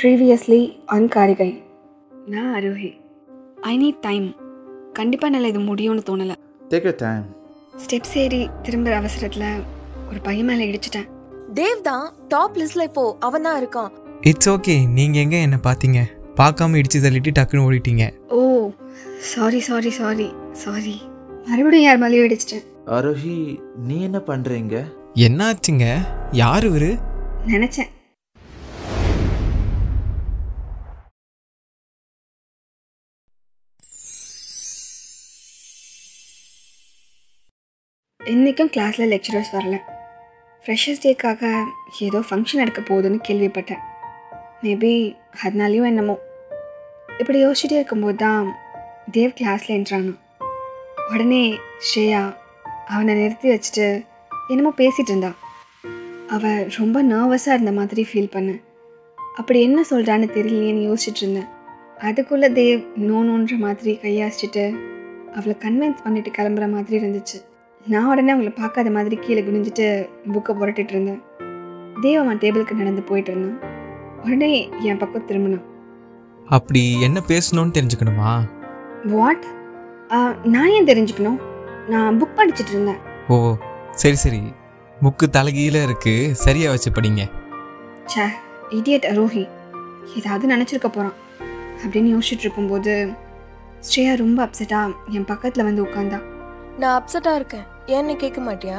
Previously on காரிகை. நான் அருகே I need time கண்டிப்பாக என்னால் இது முடியும்னு தோணலை. Take your time. ஸ்டெப்ஸ் ஏறி திரும்புகிற அவசரத்தில் ஒரு பையன் மேலே இடிச்சிட்டேன். தேவ் தான் டாப் லிஸ்ட்ல இப்போ அவன் தான் இருக்கான். இட்ஸ் ஓகே நீங்கள் எங்கே என்னை பார்த்தீங்க பார்க்காம இடிச்சு தள்ளிட்டு டக்குன்னு ஓடிட்டீங்க. Oh sorry sorry sorry sorry மறுபடியும் யார் மேலேயும் இடிச்சிட்டேன். அரோஹி நீ என்ன பண்றீங்க? என்னாச்சுங்க? யார் இவரு? நினச்சேன். இன்றைக்கும் கிளாஸில் லெக்சரர்ஸ் வரல. ஃப்ரெஷர்ஸ் டேக்காக ஏதோ ஃபங்க்ஷன் நடக்க போகுதுன்னு கேள்விப்பட்டேன். மேபி அதனாலையும் என்னமோ. இப்படி யோசிச்சுட்டே இருக்கும்போது தான் தேவ் கிளாஸில் என்றானோ. உடனே ஸ்ரேயா அவனை நிறுத்தி வச்சுட்டு என்னமோ பேசிகிட்டு இருந்தான் அவள் ரொம்ப நர்வஸாக இருந்த மாதிரி ஃபீல் பண்ணேன் அப்படி என்ன சொல்கிறான்னு தெரியலையேன்னு யோசிச்சுட்டு இருந்தேன் அதுக்குள்ளே தேவ் நோனோன்ற மாதிரி கையாசிச்சுட்டு அவளை கன்வின்ஸ் பண்ணிட்டு கிளம்புற மாதிரி இருந்துச்சு. நான் உடனே அவங்கள பார்க்காத மாதிரி கீழே குனிஞ்சிட்டு புக்கை புரட்டிட்டு இருந்தேன். தேவ் அவன் டேபிளுக்கு நடந்து போயிட்டு இருந்தான். உடனே என் பக்கம் திரும்பினான். அப்படி என்ன பேசணும்னு தெரிஞ்சுக்கணுமா? வாட் நான் ஏன் தெரிஞ்சுக்கணும்? நான் புக் படிச்சுட்டு இருந்தேன். ஓ சரி சரி. புக்கு தலைகீழ இருக்கு. சரியா வச்சு படிங்க. ச்சே இடியட் அரோஹி. ஏதாவது நினச்சிருக்க போகிறான் அப்படின்னு யோசிச்சுட்டு இருக்கும்போது ஸ்ரேயா ரொம்ப அப்செட்டாக என் பக்கத்தில் வந்து உட்காந்தா நான் அப்செட்டா இருக்கேன். ஏன்னு கேட்க மாட்டியா?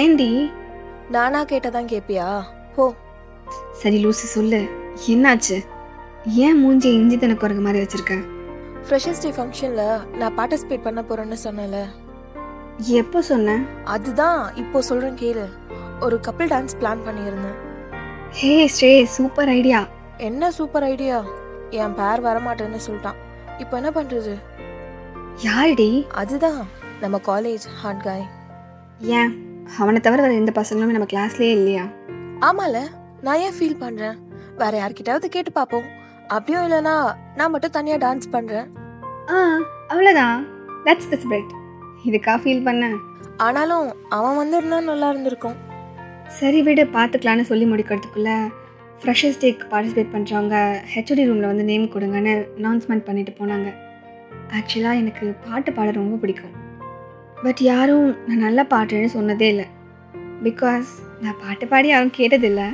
ஏண்டி? நானா கேட்டதான் கேப்பியா? ஹோ சரி லூசி சொல்லு. என்னாச்சு? ஏன் மூஞ்சி இஞ்சி தன குரங்கு மாதிரி வச்சிருக்க? ஃப்ரெஷர்ஸ் டே ஃபங்க்ஷன்ல நான் பார்ட்டிசிபேட் பண்ண போறேன்னு சொன்னேன்ல. எப்போ சொன்ன? அதுதான் இப்போ சொல்றேன் கேளு. ஒரு கப்பிள் டான்ஸ் பிளான் பண்ணியிருந்தேன். ஹே ஸ்ரே சூப்பர் ஐடியா. என்ன சூப்பர் ஐடியா? என் பேர் வரமாட்டேன்னு சொல்லிட்டான். இப்போ என்ன பண்றது? யாருடி? அதுதான் நம்ம காலேஜ் ஹார்ட் காய் ஏன்? அவனை தவிர வேற எந்த பசங்களுமே நம்ம கிளாஸ்லயே இல்லையா? ஆமால நான் ஏன் ஃபீல் பண்றேன்? வேற யார்கிட்டயாவது கேட்டு பார்ப்போம். அப்படியும் இல்லைனா நான் மட்டும் தனியா டான்ஸ் பண்றேன். ஆ அவ்வளோதான் தட்ஸ் த ஸ்பிரிட் இதுக்கா ஃபீல் பண்ண? ஆனாலும் அவன் வந்திருந்தா நல்லா இருந்திருக்கும். சரி விடு பார்த்துக்கலான்னு சொல்லி முடிக்கிறதுக்குள்ள ஃப்ரெஷர்ஸ் டேக்கு பார்ட்டிசிபேட் பண்ணுறவங்க ஹெச்ஓடி ரூமில் வந்து நேம் கொடுங்கன்னு அனௌன்ஸ்மெண்ட் பண்ணிட்டு போனாங்க. ஆக்சுவலாக எனக்கு பாட்டு பாட ரொம்ப பிடிக்கும். பட் யாரும் நான் நல்லா பாடுறேன்னு சொன்னதே இல்லை. பிகாஸ் நான் பாட்டு பாடி யாரும் கேட்டதில்லை.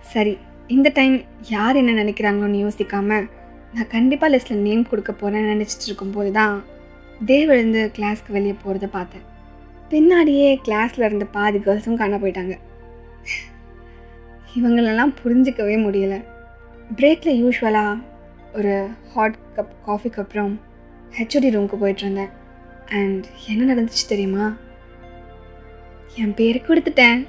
சரி இந்த டைம் யார் என்ன நினைக்கிறாங்களோன்னு யோசிக்காமல் நான் கண்டிப்பாக லிஸ்ட்டில் நேம் கொடுக்க போகிறேன்னு நினச்சிட்டு இருக்கும்போது தான் தேவ் எழுந்து கிளாஸ்க்கு வெளியே போகிறத பார்த்தேன். பின்னாடியே கிளாஸில் இருந்த பாதி கேர்ள்ஸும் காண போயிட்டாங்க. இவங்களெல்லாம் புரிஞ்சிக்கவே முடியல. பிரேக்கில் யூஸ்வலாக ஒரு ஹாட் கப் காஃபிக்கு அப்புறம் ஹெச்ஓடி ரூமுக்கு போயிட்டுருந்தேன் அண்ட் என்ன நடந்துச்சு தெரியுமா? என் பேரை கொடுத்துட்டேன்.